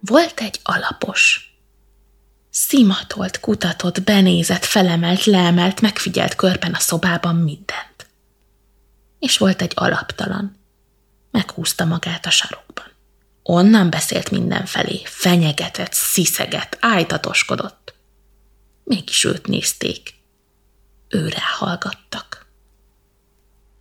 Volt egy alapos. Szimatolt, kutatott, benézett, felemelt, leemelt, megfigyelt körben a szobában mindent. És volt egy alaptalan. Meghúzta magát a sarokban. Onnan beszélt mindenfelé, fenyegetett, sziszegett, ájtatoskodott. Mégis őt nézték. Őre hallgattak.